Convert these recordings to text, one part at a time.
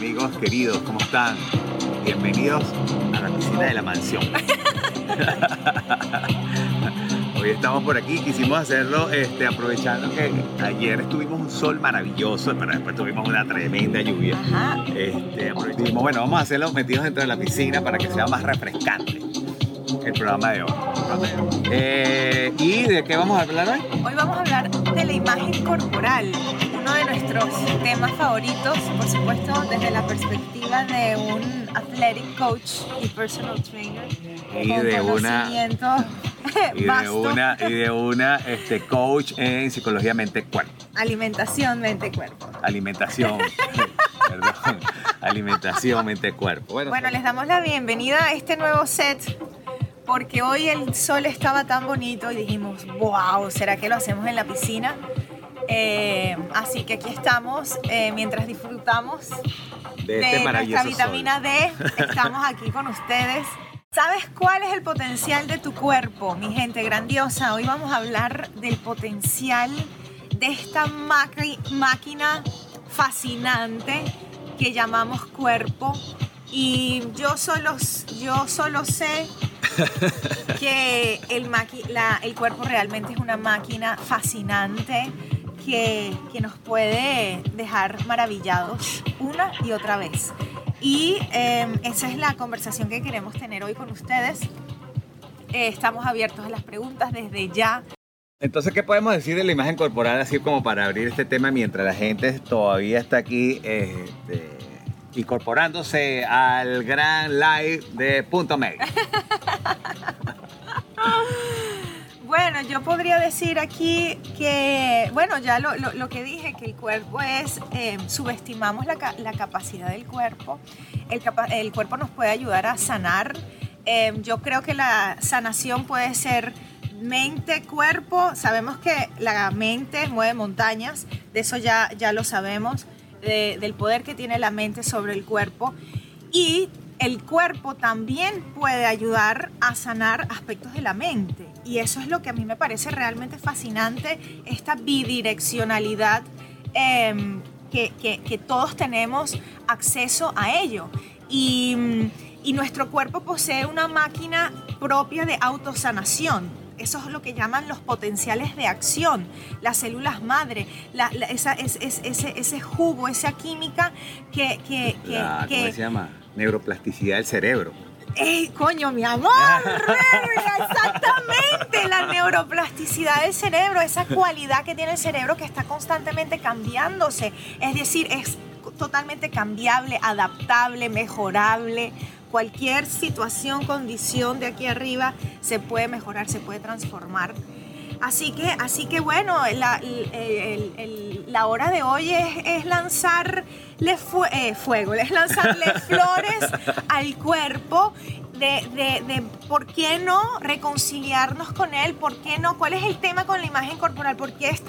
amigos queridos, ¿cómo están? Bienvenidos a la piscina de la mansión. Hoy estamos por aquí, quisimos hacerlo este, aprovechando que ayer tuvimos un sol maravilloso, pero después tuvimos una tremenda lluvia. Ajá. Este, dijimos, bueno, vamos a hacerlo metidos dentro de la piscina para que sea más refrescante el programa de hoy. Eh, ¿Y de qué vamos a hablar hoy? Hoy vamos a hablar de la imagen corporal, uno de nuestros temas favoritos, por supuesto, desde la perspectiva de un athletic coach y personal trainer. Y con de una- conocimiento Y de una, y de una este, coach en psicología mente cuerpo. Alimentación, mente, cuerpo. Alimentación. Perdón. Alimentación, mente, cuerpo. Bueno, les damos la bienvenida a este nuevo set porque hoy el sol estaba tan bonito y dijimos, wow, ¿será que lo hacemos en la piscina? Eh, así que aquí estamos eh, mientras disfrutamos de este nuestra vitamina D. Estamos aquí con ustedes. ¿Sabes cuál es el potencial de tu cuerpo, mi gente grandiosa? Hoy vamos a hablar del potencial de esta máquina fascinante que llamamos cuerpo. Y yo solo, yo solo sé que el, maqui- la- el cuerpo realmente es una máquina fascinante que, que nos puede dejar maravillados una y otra vez. Y eh, esa es la conversación que queremos tener hoy con ustedes. Eh, estamos abiertos a las preguntas desde ya. Entonces, ¿qué podemos decir de la imagen corporal así como para abrir este tema mientras la gente todavía está aquí este, incorporándose al gran live de Punto Medio? Bueno, yo podría decir aquí que, bueno, ya lo, lo- que dije, que el cuerpo es, eh, subestimamos la, la capacidad del cuerpo. El, el cuerpo nos puede ayudar a sanar. Eh, yo creo que la sanación puede ser mente, cuerpo. Sabemos que la mente mueve montañas, de eso ya, ya lo sabemos, de- del poder que tiene la mente sobre el cuerpo. Y el cuerpo también puede ayudar a sanar aspectos de la mente. Y eso es lo que a mí me parece realmente fascinante, esta bidireccionalidad em, que, todos tenemos acceso a ello. Y, mm, y nuestro cuerpo posee una máquina propia de autosanación. Eso es lo que llaman los potenciales de acción, las células madre, la- la- esa- es- es- ese, ese jugo, esa química que, que, que- La, que- ¿Cómo se llama? Neuroplasticidad del cerebro. ¡Ey, coño, mi amor! Exactamente, la neuroplasticidad del cerebro, esa cualidad que tiene el cerebro que está constantemente cambiándose. Es decir, es totalmente cambiable, adaptable, mejorable. Cualquier situación, condición de aquí arriba se puede mejorar, se puede transformar. Así que, así que bueno, la, hora de hoy es, es lanzarle eh, fuego, es lanzarle flores al cuerpo de, por qué no reconciliarnos con él, por qué no, cuál es el tema con la imagen corporal, por qué es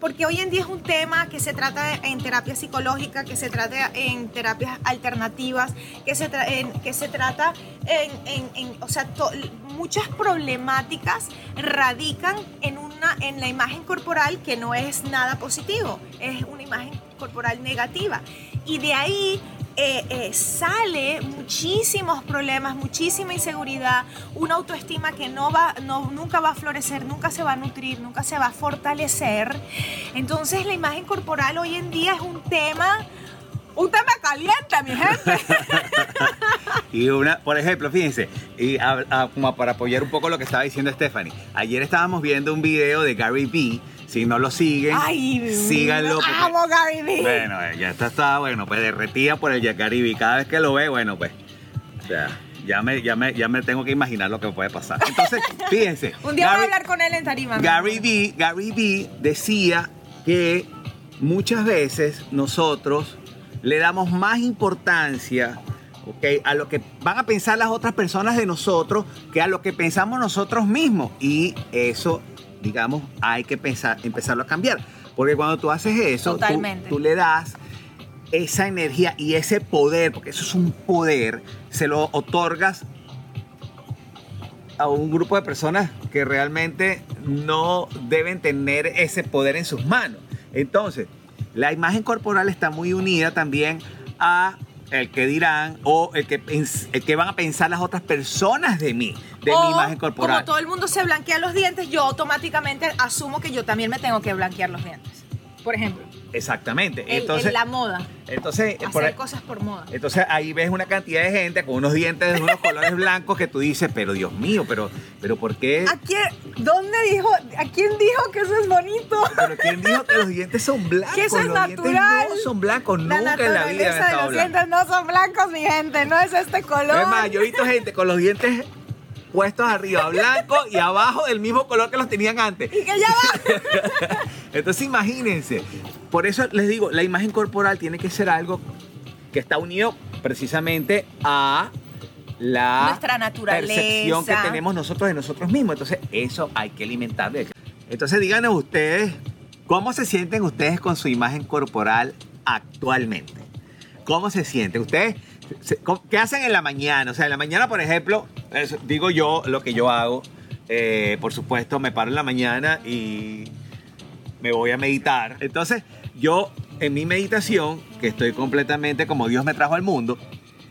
porque hoy en día es un tema que se trata en terapia psicológica, que se trata en terapias alternativas, que se, que se trata en, en- en- o sea, muchas problemáticas radican en una, en la imagen corporal que no es nada positivo, es una imagen corporal negativa. Y de ahí eh, eh, sale muchísimos problemas, muchísima inseguridad, una autoestima que no va, no, nunca va a florecer, nunca se va a nutrir, nunca se va a fortalecer. Entonces la imagen corporal hoy en día es un tema, un tema caliente, mi gente. Y una, por ejemplo, fíjense, y a- a- como para apoyar un poco lo que estaba diciendo Stephanie, ayer estábamos viendo un video de Gary Vee, si no lo siguen, Ay, síganlo. porque- amo Gary Vee. Bueno, ya está, está, bueno, pues derretida por el Yacari Vee. Cada vez que lo ve, bueno, pues, o sea, ya me, ya me, ya me tengo que imaginar lo que puede pasar. Entonces, fíjense. Un día voy a Gary- hablar con él en tarima. Gary. Vee, Gary decía que muchas veces nosotros le damos más importancia ¿ok? a lo que van a pensar las otras personas de nosotros que a lo que pensamos nosotros mismos. Y eso, digamos, hay que pensar, empezarlo a cambiar. Porque cuando tú haces eso, tú, tú le das esa energía y ese poder, porque eso es un poder, se lo otorgas a un grupo de personas que realmente no deben tener ese poder en sus manos. Entonces, la imagen corporal está muy unida también a el que dirán o el que, el que van a pensar las otras personas de mí, de O, mi imagen corporal. Como todo el mundo se blanquea los dientes, yo automáticamente asumo que yo también me tengo que blanquear los dientes. Por ejemplo, Exactamente. el- Entonces, el- la moda. entonces, por Hacer ahí- cosas por moda. entonces ahí ves una cantidad de gente con unos dientes de unos colores blancos que tú dices, pero Dios mío, pero, pero ¿por qué? ¿A quién, ¿Dónde dijo? ¿A quién dijo que eso es bonito? Pero ¿quién dijo que los dientes son blancos? Que eso es los dientes natural. no son blancos, La nunca en la vida de los dientes no son blancos, mi gente. No es este color. Es más, yo he visto gente con los dientes puestos arriba, blanco y abajo del mismo color que los tenían antes. Y que ya va. Entonces imagínense, por eso les digo, la imagen corporal tiene que ser algo que está unido precisamente a la Nuestra naturaleza. percepción que tenemos nosotros de nosotros mismos. Entonces eso hay que alimentarlo. Entonces díganos ustedes, ¿cómo se sienten ustedes con su imagen corporal actualmente? ¿Cómo se sienten? ¿Ustedes qué hacen en la mañana? O sea, en la mañana, por ejemplo, digo yo lo que yo hago. eh, por supuesto, me paro en la mañana y me voy a meditar. Entonces, yo en mi meditación, que estoy completamente como Dios me trajo al mundo,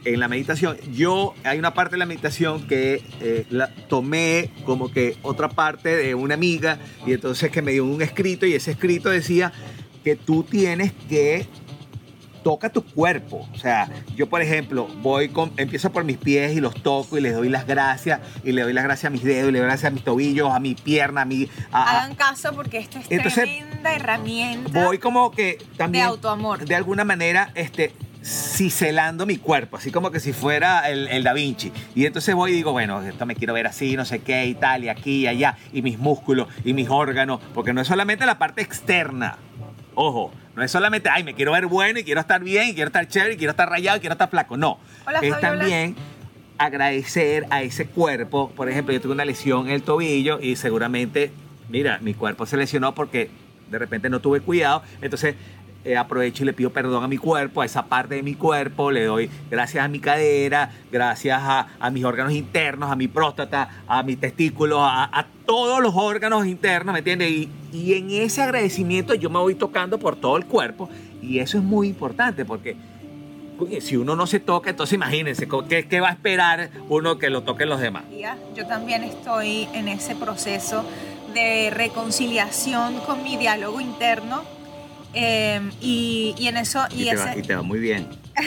en la meditación, yo hay una parte de la meditación que eh, la tomé como que otra parte de una amiga y entonces que me dio un escrito y ese escrito decía que tú tienes que toca tu cuerpo. O sea, yo por ejemplo voy con, empiezo por mis pies y los toco y les doy las gracias y le doy las gracias a mis dedos, y le doy gracias a mis tobillos, a mi pierna, a mi... a- Hagan caso porque esto es Entonces, tremenda herramienta. voy como que también De autoamor. de alguna manera este ciselando mi cuerpo así como que si fuera el, el Da Vinci y entonces voy y digo bueno esto me quiero ver así no sé qué y tal y aquí y allá y mis músculos y mis órganos porque no es solamente la parte externa ojo no es solamente ay me quiero ver bueno y quiero estar bien y quiero estar chévere y quiero estar rayado y quiero estar flaco no Hola, es también agradecer a ese cuerpo. Por ejemplo yo tuve una lesión en el tobillo y seguramente mira mi cuerpo se lesionó porque de repente no tuve cuidado. Entonces eh, aprovecho y le pido perdón a mi cuerpo, a esa parte de mi cuerpo, le doy gracias a mi cadera, gracias a, mis órganos internos, a mi próstata, a mis testículos, a, todos los órganos internos, ¿me entiendes? Y, en ese agradecimiento yo me voy tocando por todo el cuerpo y eso es muy importante porque si uno no se toca, entonces imagínense, ¿qué, va a esperar uno que lo toquen los demás? Yo también estoy en ese proceso de reconciliación con mi diálogo interno. Eh, y, y en eso, y, Y, te va, ese, y te va muy bien.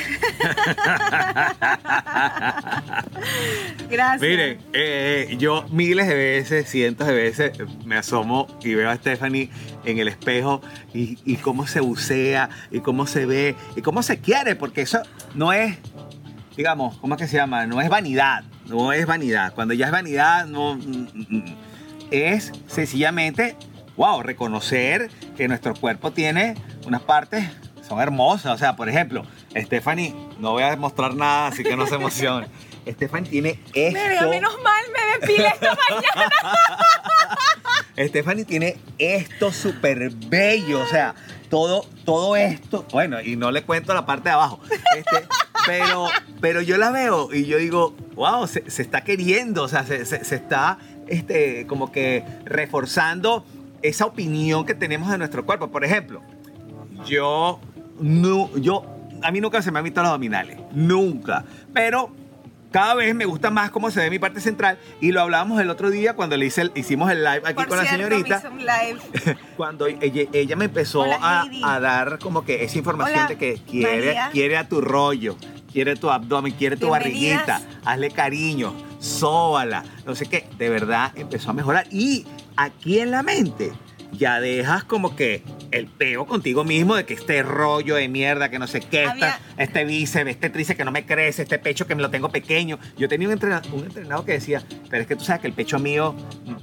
gracias. Miren, eh, yo miles de veces, cientos de veces, me asomo y veo a Stephanie en el espejo y, y cómo se bucea y cómo se ve y cómo se quiere, porque eso no es, digamos, ¿cómo es que se llama? No es vanidad, no es vanidad. Cuando ya es vanidad, no, mm, mm, es sencillamente, wow, reconocer que nuestro cuerpo tiene unas partes son hermosas. O sea, por ejemplo, Stephanie, no voy a mostrar nada, así que no se emocione. Stephanie tiene esto. Mira, menos mal me depilé esta mañana. Stephanie tiene esto súper bello, o sea, todo, todo esto, bueno, y no le cuento la parte de abajo, este, pero, pero yo la veo y yo digo, wow, se, se está queriendo, o sea, se, se- se está este, como que reforzando esa opinión que tenemos de nuestro cuerpo. Por ejemplo, yo, no, yo, a mí nunca se me han visto los abdominales, nunca, pero cada vez me gusta más cómo se ve mi parte central y lo hablábamos el otro día cuando le hice el- hicimos el live aquí Por con la señorita un live. cuando ella, ella me empezó Hola, a, dar como que esa información Hola, de que quiere, María. quiere a tu rollo, quiere tu abdomen, quiere tu barriguita, hazle cariño, sóbala, no sé qué, de verdad empezó a mejorar. Y aquí en la mente ya dejas como que el peo contigo mismo de que este rollo de mierda, que no sé qué, Había- esta- este bíceps, este tríceps que no me crece, este pecho que me lo tengo pequeño. Yo tenía un entrenador, un entrenador que decía, pero es que tú sabes que el pecho mío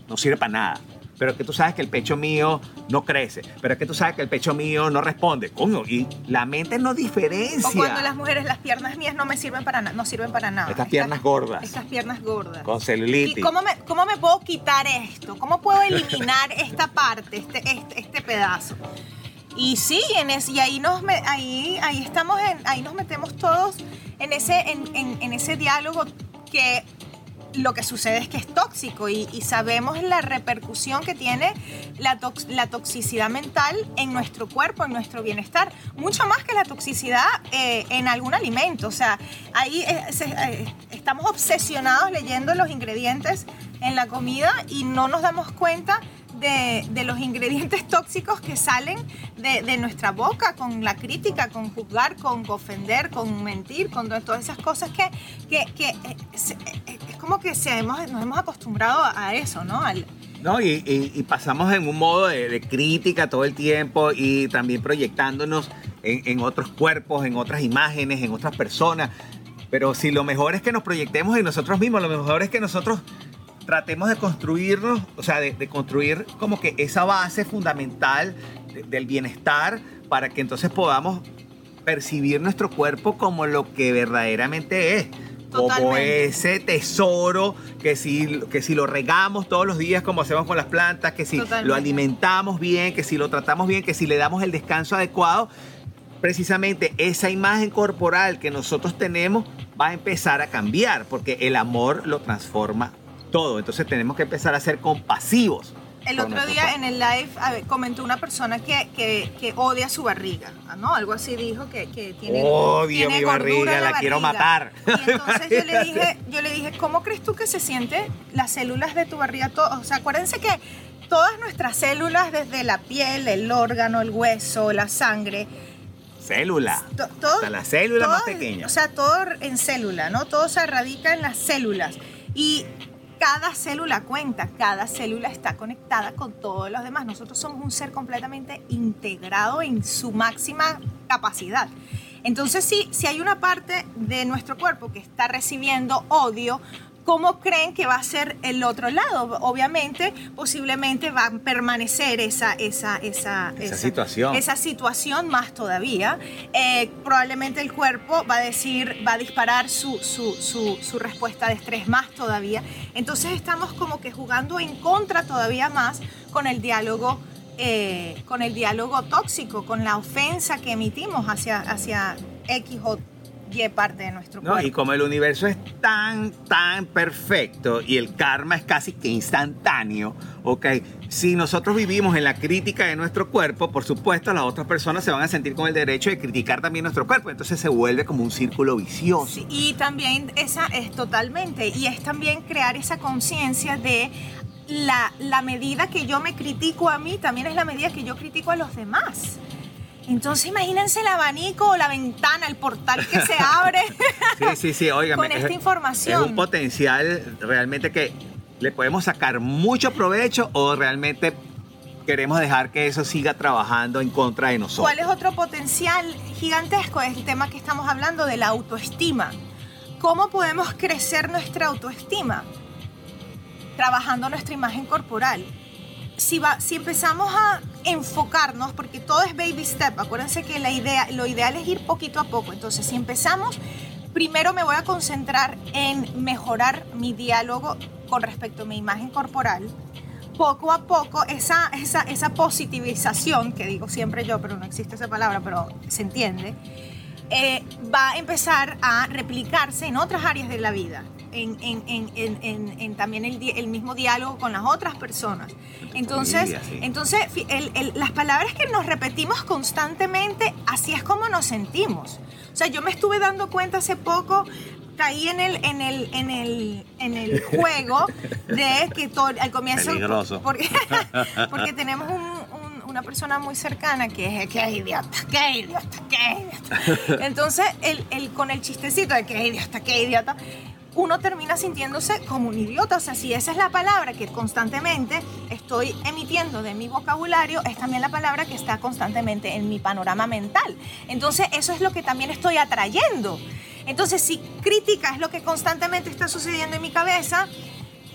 no sirve para nada. Pero es que tú sabes que el pecho mío no crece. Pero es que tú sabes que el pecho mío no responde. Coño, y la mente no diferencia. O cuando las mujeres, las piernas mías no me sirven para nada, no sirven para nada. Estas piernas gordas. Estas piernas gordas. Con ¿Y celulitis. cómo me, cómo me puedo quitar esto? ¿Cómo puedo eliminar esta parte, este, este, este pedazo? Y sí, en es- y ahí nos ahí, ahí estamos en, ahí nos metemos todos en ese, en, en- en ese diálogo que lo que sucede es que es tóxico y, y sabemos la repercusión que tiene la, tox- la toxicidad mental en nuestro cuerpo, en nuestro bienestar, mucho más que la toxicidad eh, en algún alimento. O sea, ahí eh, se- eh, estamos obsesionados leyendo los ingredientes en la comida y no nos damos cuenta de, de los ingredientes tóxicos que salen de, de nuestra boca con la crítica, con juzgar, con ofender, con mentir, con to- todas esas cosas que, que, que, eh, se- es como que se hemos- nos hemos acostumbrado a eso, ¿no? ¿no? Y, pasamos en un modo de, crítica todo el tiempo y también proyectándonos en, otros cuerpos, en otras imágenes, en otras personas. Pero si lo mejor es que nos proyectemos en nosotros mismos, lo mejor es que nosotros tratemos de construirnos, o sea, de, construir como que esa base fundamental de- del bienestar para que entonces podamos percibir nuestro cuerpo como lo que verdaderamente es. Como ese tesoro que si, que si lo regamos todos los días como hacemos con las plantas, que si Totalmente. lo alimentamos bien, que si lo tratamos bien, que si le damos el descanso adecuado, precisamente esa imagen corporal que nosotros tenemos va a empezar a cambiar porque el amor lo transforma todo. Entonces tenemos que empezar a ser compasivos. El otro día en el live a ver, comentó una persona que, que, que odia su barriga, ¿no? Algo así dijo que, que tiene. Odio tiene mi gordura barriga, en la quiero matar. Y entonces yo le dije, yo le dije, ¿cómo crees tú que se siente las células de tu barriga? To- O sea, acuérdense que todas nuestras células, desde la piel, el órgano, el hueso, la sangre, Célula. to- todo, Hasta la célula más todo- pequeña. O sea, todo en célula, ¿no? Todo se radica en las células. Y cada célula cuenta, cada célula está conectada con todos los demás. Nosotros somos un ser completamente integrado en su máxima capacidad. Entonces, sí, si hay una parte de nuestro cuerpo que está recibiendo odio, ¿cómo creen que va a ser el otro lado? Obviamente, posiblemente va a permanecer esa, esa, esa, Esa situación. esa situación más todavía. Eh, probablemente el cuerpo va a decir, va a disparar su, su, su, su respuesta de estrés más todavía. Entonces estamos como que jugando en contra todavía más con el diálogo. eh, con el diálogo tóxico, con la ofensa que emitimos hacia, hacia X o Y parte de nuestro ¿no? cuerpo. Y como el universo es tan, tan perfecto y el karma es casi que instantáneo, ¿ok? Si nosotros vivimos en la crítica de nuestro cuerpo, por supuesto las otras personas se van a sentir con el derecho de criticar también nuestro cuerpo. Entonces se vuelve como un círculo vicioso. Sí, y también esa es totalmente, y es también crear esa conciencia de la, la medida que yo me critico a mí, también es la medida que yo critico a los demás. Entonces imagínense el abanico o la ventana, el portal que se abre Sí, sí, sí, oigan. con esta información. Es un potencial realmente que le podemos sacar mucho provecho o realmente queremos dejar que eso siga trabajando en contra de nosotros. ¿Cuál es otro potencial gigantesco? Es el tema que estamos hablando de la autoestima. ¿Cómo podemos crecer nuestra autoestima? Trabajando nuestra imagen corporal. Si, va, si empezamos a enfocarnos, porque todo es baby step, acuérdense que la idea, lo ideal es ir poquito a poco. Entonces, si empezamos, primero me voy a concentrar en mejorar mi diálogo con respecto a mi imagen corporal. Poco a poco esa, esa, esa positivización, que digo siempre yo, pero no existe esa palabra, pero se entiende, eh, va a empezar a replicarse en otras áreas de la vida, en, en- en- en- también el, el mismo diálogo con las otras personas. Entonces, sí. entonces el- el- las palabras que nos repetimos constantemente, así es como nos sentimos. O sea, yo me estuve dando cuenta hace poco caí en el, en el, en el, en el juego de que todo, al comienzo... Peligroso. Porque, porque tenemos un- un- una persona muy cercana que es que es idiota, que es idiota, que es idiota. Entonces, el, el- con el chistecito de que es idiota, que es idiota, uno termina sintiéndose como un idiota. O sea, si esa es la palabra que constantemente estoy emitiendo de mi vocabulario, es también la palabra que está constantemente en mi panorama mental. Entonces, eso es lo que también estoy atrayendo. Entonces, si crítica es lo que constantemente está sucediendo en mi cabeza,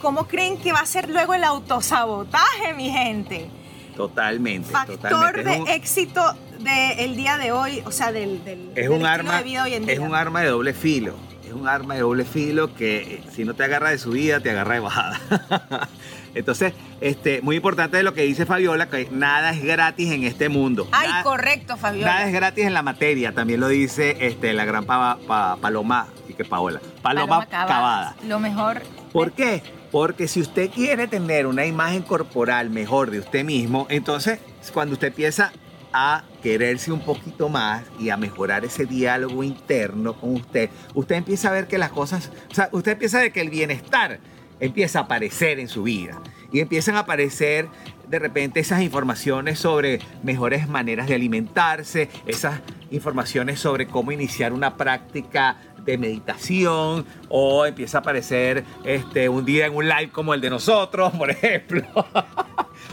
¿cómo creen que va a ser luego el autosabotaje, mi gente? Totalmente. Factor totalmente. de un- éxito del día de hoy, o sea, del, del, es del un arma de vida hoy en día. es un arma de doble filo un arma de doble filo que eh, si no te agarra de subida te agarra de bajada entonces este muy importante lo que dice Fabiola que nada es gratis en este mundo Ay, Nada- correcto, Fabiola. Nada es gratis en la materia, también lo dice este, la gran pa- pa- Paloma que Paola. Paloma, Cavada. Lo mejor. ¿Por qué? Porque si usted quiere tener una imagen corporal mejor de usted mismo, entonces cuando usted empieza a quererse un poquito más y a mejorar ese diálogo interno con usted, usted empieza a ver que las cosas, o sea, usted empieza a ver que el bienestar empieza a aparecer en su vida y empiezan a aparecer de repente esas informaciones sobre mejores maneras de alimentarse, esas informaciones sobre cómo iniciar una práctica de meditación o empieza a aparecer este, un día en un live como el de nosotros, por ejemplo.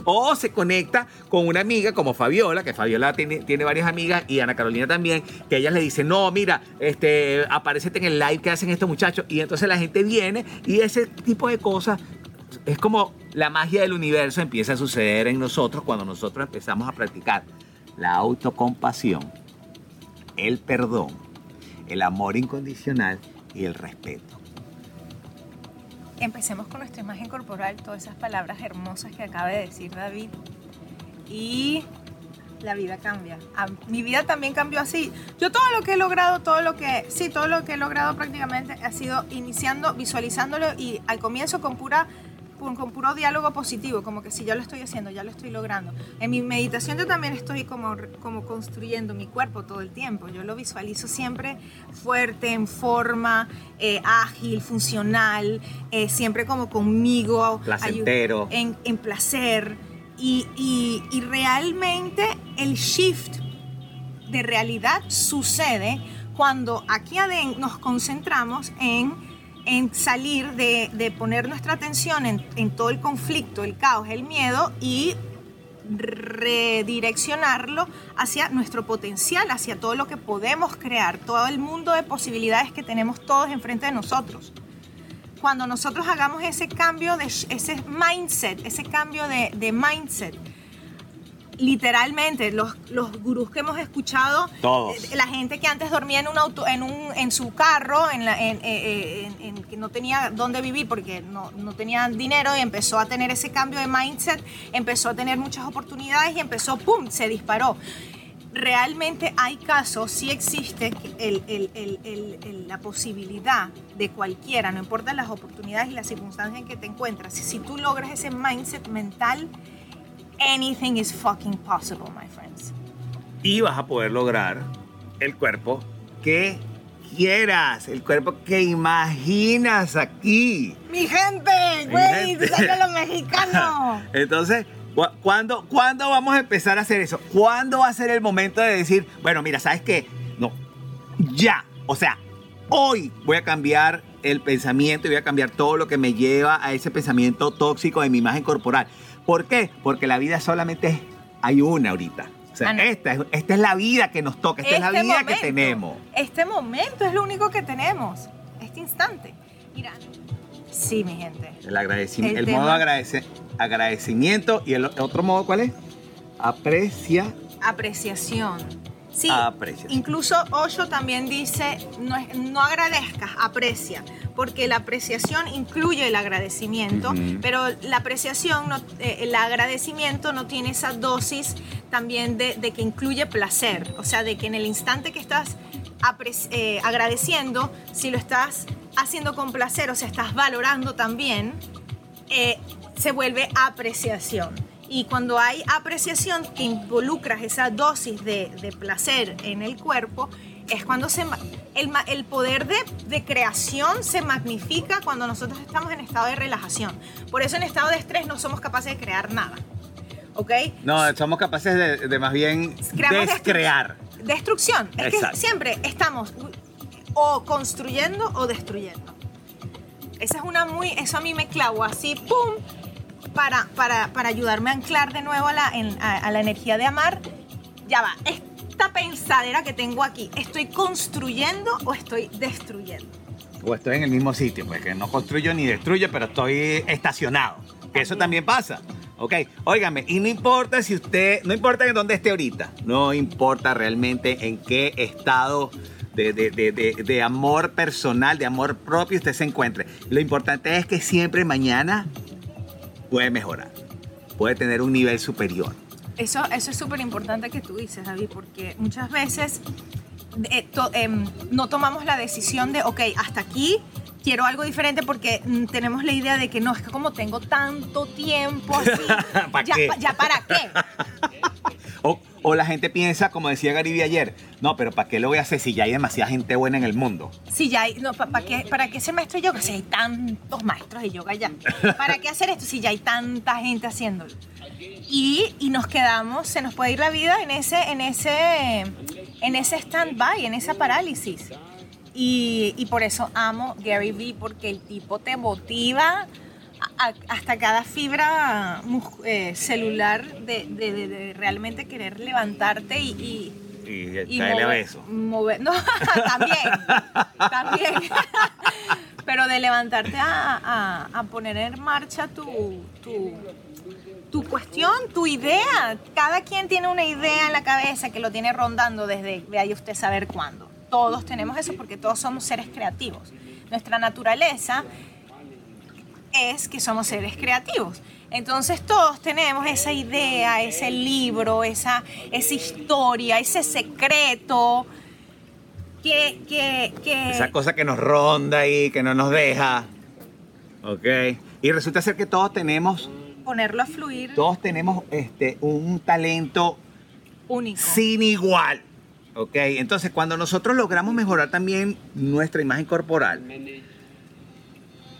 O se conecta con una amiga como Fabiola, que Fabiola tiene, tiene varias amigas y Ana Carolina también, que ellas le dicen, no, mira, este, aparecete en el live que hacen estos muchachos y entonces la gente viene y ese tipo de cosas es como la magia del universo empieza a suceder en nosotros cuando nosotros empezamos a practicar la autocompasión, el perdón, el amor incondicional y el respeto. Empecemos con nuestra imagen corporal, todas esas palabras hermosas que acaba de decir David. Y la vida cambia. mi vida también cambió así. Yo todo lo que he logrado, todo lo que, sí, todo lo que he logrado prácticamente ha sido iniciando, visualizándolo y al comienzo con pura con, puro diálogo positivo, como que si yo lo estoy haciendo, ya lo estoy logrando. En mi meditación yo también estoy como, como construyendo mi cuerpo todo el tiempo. Yo lo visualizo siempre fuerte, en forma, eh, ágil, funcional, eh, siempre como conmigo. Placentero. En, en placer. Y, y, y realmente el shift de realidad sucede cuando aquí adentro nos concentramos en en salir de, poner nuestra atención en, todo el conflicto, el caos, el miedo y redireccionarlo hacia nuestro potencial, hacia todo lo que podemos crear, todo el mundo de posibilidades que tenemos todos enfrente de nosotros. Cuando nosotros hagamos ese cambio de ese mindset, ese cambio de, de mindset, literalmente los, los gurús que hemos escuchado, eh, la gente que antes dormía en un auto, en un, en su carro, en, la, en, eh, en, que no tenía dónde vivir porque no, no tenía dinero y empezó a tener ese cambio de mindset, empezó a tener muchas oportunidades y empezó, ¡pum!, se disparó. Realmente hay casos, sí existe el, el, el, la posibilidad de cualquiera, no importa las oportunidades y las circunstancias en que te encuentras, si tú logras ese mindset mental, anything is fucking possible, my friends. Y vas a poder lograr el cuerpo que quieras, el cuerpo que imaginas aquí. Mi gente, güey, tú sabes los mexicanos. Entonces, ¿cuándo, ¿cuándo vamos a empezar a hacer eso? ¿Cuándo va a ser el momento de decir, bueno, mira, ¿sabes qué? No, ya, o sea, hoy voy a cambiar el pensamiento y voy a cambiar todo lo que me lleva a ese pensamiento tóxico de mi imagen corporal. ¿Por qué? Porque la vida solamente hay una ahorita. O sea, ah, esta, es, esta es la vida que nos toca, esta es la este vida que tenemos. Este momento es lo único que tenemos, este instante. Mira, sí, mi gente. El, agradecimiento, el, modo agradecimiento y el otro modo, ¿cuál es? Aprecia. Apreciación. Sí, incluso Osho también dice, no, no agradezcas, aprecia porque la apreciación incluye el agradecimiento, pero la apreciación, eh, el agradecimiento no tiene esa dosis también de, que incluye placer, o sea, de que en el instante que estás eh, agradeciendo, si lo estás haciendo con placer, o sea, estás valorando también, eh, se vuelve apreciación. Y cuando hay apreciación que involucras esa dosis de, de placer en el cuerpo, es cuando se, el, el poder de, de, creación se magnifica cuando nosotros estamos en estado de relajación. Por eso en estado de estrés no somos capaces de crear nada. ¿Ok? No, somos capaces de, de más bien descrear. Destrucción. Es que siempre estamos o construyendo o destruyendo. Esa es una muy, eso a mí me clavo así, ¡pum! Para, para, para ayudarme a anclar de nuevo a la, a, a la energía de amar. Ya va, esta pensadera que tengo aquí, ¿estoy construyendo o estoy destruyendo? O estoy en el mismo sitio, porque no construyo ni destruyo, pero estoy estacionado. Que eso también pasa. Ok, óigame, y no importa si usted, no importa en dónde esté ahorita, no importa realmente en qué estado de, de, de, de, amor personal, de amor propio usted se encuentre. Lo importante es que siempre mañana puede mejorar, puede tener un nivel superior. Eso, eso es súper importante que tú dices, David, porque muchas veces eh, to- em, no tomamos la decisión de, ok, hasta aquí quiero algo diferente porque mm, tenemos la idea de que no, es que como tengo tanto tiempo así, ¿Pa' ya, qué? ya para qué. O, la gente piensa, como decía Gariby ayer, no, pero ¿para qué lo voy a hacer si ya hay demasiada gente buena en el mundo? Si ya hay, no, pa- pa qué, ¿para qué ser maestro de yoga si hay tantos maestros de yoga ya? ¿Para qué hacer esto si ya hay tanta gente haciéndolo? Y, y nos quedamos, se nos puede ir la vida en ese, en ese, en ese stand-by, en esa parálisis. Y, y por eso amo Gary Vee, porque el tipo te motiva a- hasta cada fibra eh, celular de, de- de- de realmente querer levantarte y- y, Y, y caerle a mover- beso. mover- no, también, también. Pero de levantarte a, a- a poner en marcha tu, tu, tu cuestión, tu idea. Cada quien tiene una idea en la cabeza que lo tiene rondando desde, vaya usted saber cuándo. Todos tenemos eso porque todos somos seres creativos. Nuestra naturaleza es que somos seres creativos. Entonces todos tenemos esa idea, ese libro, esa, esa historia, ese secreto que... que, que Esa cosa que nos ronda ahí, que no nos deja. Ok. Y resulta ser que todos tenemos, ponerlo a fluir todos tenemos este, un talento único. sin igual. Ok. Entonces, cuando nosotros logramos mejorar también nuestra imagen corporal,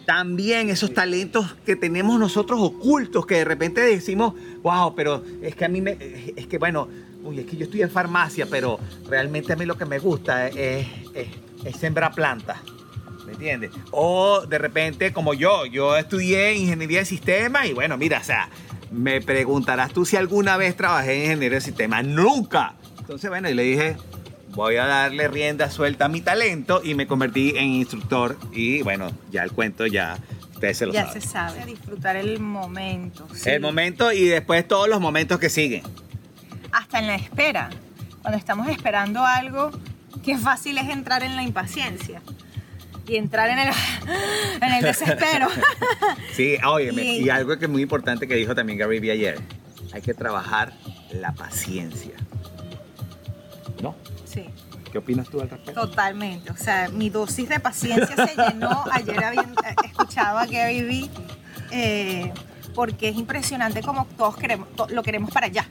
también esos talentos que tenemos nosotros ocultos, que de repente decimos, wow, pero es que a mí me, es que bueno, uy, es que yo estoy en farmacia, pero realmente a mí lo que me gusta es, es- es sembrar plantas. ¿Me entiendes? O de repente, como yo, yo estudié ingeniería de sistemas y bueno, mira, o sea, me preguntarás tú si alguna vez trabajé en ingeniería de sistemas. Nunca. Entonces, bueno, y le dije, voy a darle rienda suelta a mi talento y me convertí en instructor y bueno, ya el cuento ya ustedes se lo ya saben. se sabe, disfrutar el momento. sí. El momento y después todos los momentos que siguen. Hasta en la espera. Cuando estamos esperando algo, qué fácil es entrar en la impaciencia y entrar en el, en el desespero. Sí, óyeme, Y- y algo que es muy importante que dijo también Gary Vee ayer, hay que trabajar la paciencia. ¿No? Sí. ¿Qué opinas tú al respecto? Totalmente, o sea, mi dosis de paciencia se llenó ayer habiendo eh, escuchado a Gary Vee, eh, porque es impresionante como todos queremos, to- lo queremos para allá.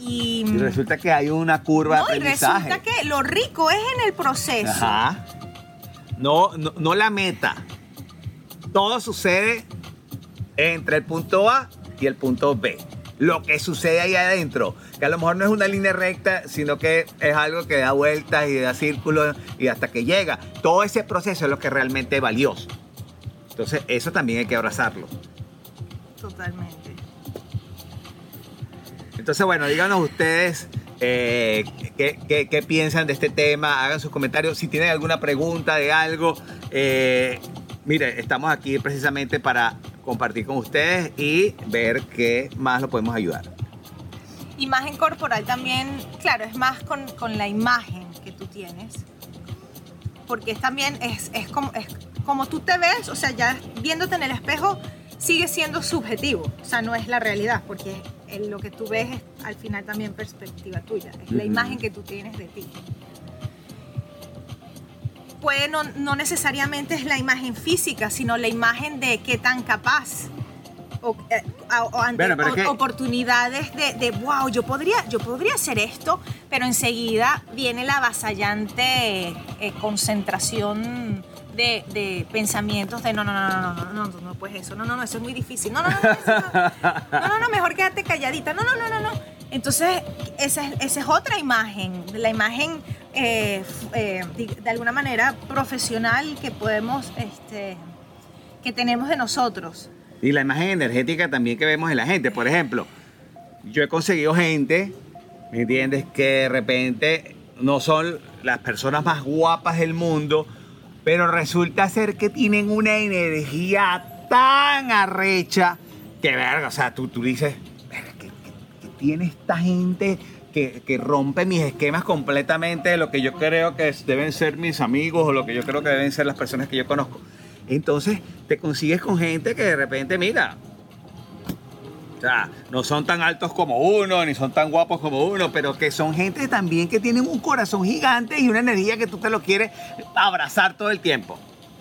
Y, Y resulta que hay una curva no, de y aprendizaje. resulta que lo rico es en el proceso. Ajá. No, no, no la meta. Todo sucede entre el punto A y el punto B. Lo que sucede ahí adentro, que a lo mejor no es una línea recta, sino que es algo que da vueltas y da círculos y hasta que llega. Todo ese proceso es lo que realmente es valioso. Entonces, eso también hay que abrazarlo. Totalmente. Entonces, bueno, díganos ustedes eh, qué, qué- qué piensan de este tema, hagan sus comentarios. Si tienen alguna pregunta de algo, eh, mire, estamos aquí precisamente para compartir con ustedes y ver qué más lo podemos ayudar. Imagen corporal también, claro, es más con, con la imagen que tú tienes. Porque es también es, es como, es como tú te ves, o sea, ya viéndote en el espejo, sigue siendo subjetivo. O sea, no es la realidad, porque lo que tú ves es al final también perspectiva tuya. Es la Ujú. imagen que tú tienes de ti. Puede no, no necesariamente es la imagen física, sino la imagen de qué tan capaz o, eh, ante Bueno, pero es o- que- oportunidades de, de, wow, yo podría, yo podría hacer esto, pero enseguida viene la avasallante eh, concentración de, de pensamientos de no, no, no, no, no, no, no, no, no, pues eso, no, no, no, eso es muy difícil, no, no, no, no, eso no, no, no, no, mejor quédate calladita, no, no, no, no, no. Entonces, esa es, esa es otra imagen, la imagen eh, eh, de, alguna manera profesional que podemos, este, que tenemos de nosotros. Y la imagen energética también que vemos en la gente. Por ejemplo, yo he conseguido gente, ¿me entiendes? Que de repente no son las personas más guapas del mundo, pero resulta ser que tienen una energía tan arrecha que, verga, o sea, tú, tú dices, "Verga, ¿qué, qué- qué tiene esta gente que, que rompe mis esquemas completamente de lo que yo creo que deben ser mis amigos o lo que yo creo que deben ser las personas que yo conozco? Entonces te consigues con gente que de repente, mira, O sea, no son tan altos como uno, ni son tan guapos como uno, pero que son gente también que tienen un corazón gigante y una energía que tú te lo quieres abrazar todo el tiempo.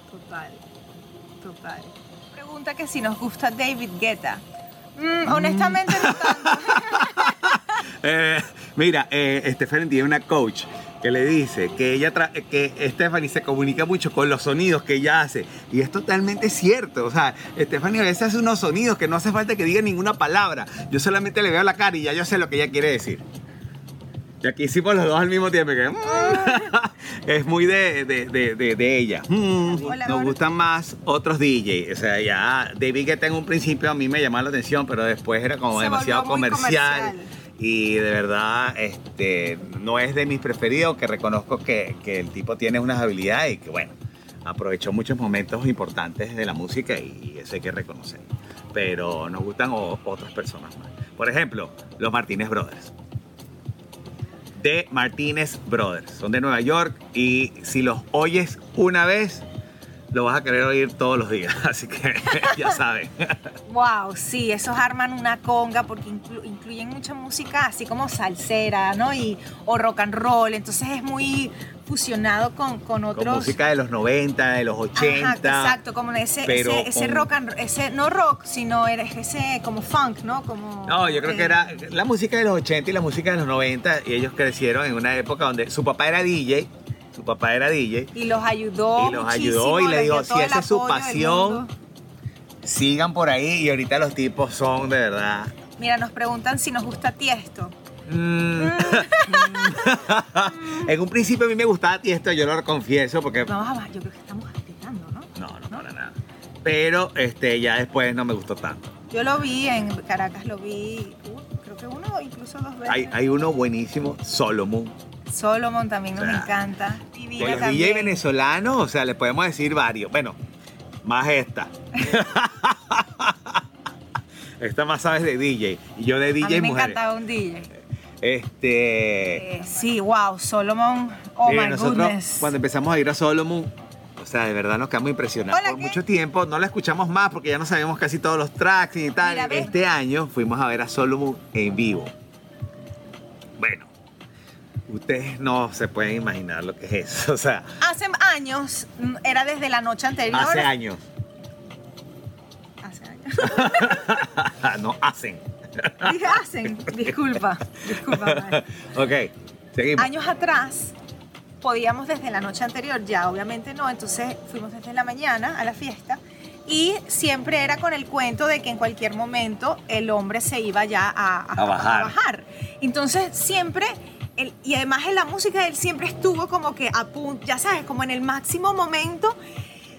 Total, total. Pregunta que si nos gusta David Guetta. Mm, honestamente no tanto. Eh, mira, eh, Stephanie tiene una coach que le dice que ella tra- que Stephanie se comunica mucho con los sonidos que ella hace y es totalmente cierto, o sea, Stephanie a veces hace unos sonidos que no hace falta que diga ninguna palabra, yo solamente le veo la cara y ya yo sé lo que ella quiere decir. Y aquí hicimos los dos al mismo tiempo. Que, mm, es muy de, de- de- de- ella. Mm, Hola, nos gustan más otros DJs. O sea, ya David que en un principio a mí me llamaba la atención, pero después era como Se demasiado comercial. Y de verdad, este, no es de mis preferidos, que reconozco que, que el tipo tiene unas habilidades y que, bueno, aprovechó muchos momentos importantes de la música y, eso hay que reconocer. Pero nos gustan otras personas más. Por ejemplo, los Martínez Brothers. De Martínez Brothers. Son de Nueva York y si los oyes una vez, lo vas a querer oír todos los días. Así que ya saben. Wow, sí, esos arman una conga porque inclu- incluyen mucha música así como salsera, ¿no? Y, o rock and roll, entonces es muy fusionado con, con otros... Con música de los 90, de los 80. Ajá, exacto, como ese, pero ese, ese con- rock and ese no rock, sino ese como funk, ¿no? Como No, yo creo que era la música de los 80 y la música de los 90 y ellos crecieron en una época donde su papá era DJ, su papá era DJ, y los ayudó Y los ayudó y le dijo, si esa es su pasión, sigan por ahí y ahorita los tipos son de verdad. Mira, nos preguntan si nos gusta Tiesto. mm. en un principio a mí me gustaba Tiesto, yo lo confieso porque Vamos a bajar, yo creo que estamos gritando, ¿no? no, no para nada. Pero este ya después no me gustó tanto. Yo lo vi en Caracas, lo vi, uh, creo que uno incluso dos veces. Hay, hay uno buenísimo, Solomon. Solomon también nos sea, encanta. De DJ venezolanos, o sea, le podemos decir varios. Bueno, más esta. esta más sabes de DJ. Y yo de a mí DJ me mujeres. encantaba un DJ. Este. Eh, sí, wow, Solomon. Oh mire, my nosotros goodness. cuando empezamos a ir a Solomon, o sea, de verdad nos quedamos impresionados. Hola, Por ¿qué? mucho tiempo no la escuchamos más porque ya no sabíamos casi todos los tracks y tal. Mira, este año fuimos a ver a Solomon en vivo. Bueno, ustedes no se pueden imaginar lo que es eso. O sea, Hace años, mm, era desde la noche anterior. hace años. Hace años. no hacen. Dije hacen, disculpa, disculpa. madre. Ok, seguimos. Años atrás podíamos desde la noche anterior, ya obviamente no, entonces fuimos desde la mañana a la fiesta y siempre era con el cuento de que en cualquier momento el hombre se iba ya a, A bajar. bajar. Entonces siempre, él- y además en la música él siempre estuvo como que a punto, ya sabes, como en el máximo momento.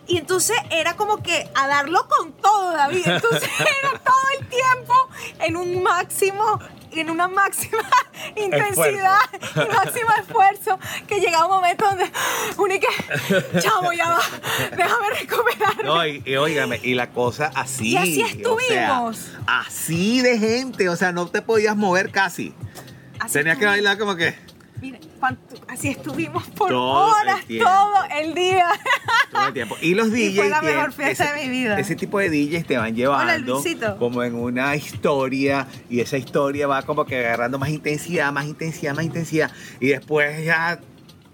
Y entonces era como que a darlo con todo, David. Entonces era todo el tiempo en un máximo, en una máxima intensidad y máximo esfuerzo, que llegaba un momento donde uno y que, chavo, ya va, déjame recuperar. No, y, y óigame, y la cosa así. Y así o sea, estuvimos. así de gente, o sea, no te podías mover casi. Así Tenías que bailar como que Mira, cuánto- así estuvimos por Todo horas, todo el día. todo el tiempo. Y los Y DJs. fue la mejor fiesta de mi vida. Ese tipo de DJs te van llevando Luisito. como en una historia y esa historia va como que agarrando más intensidad, más intensidad, más intensidad. Y después ya,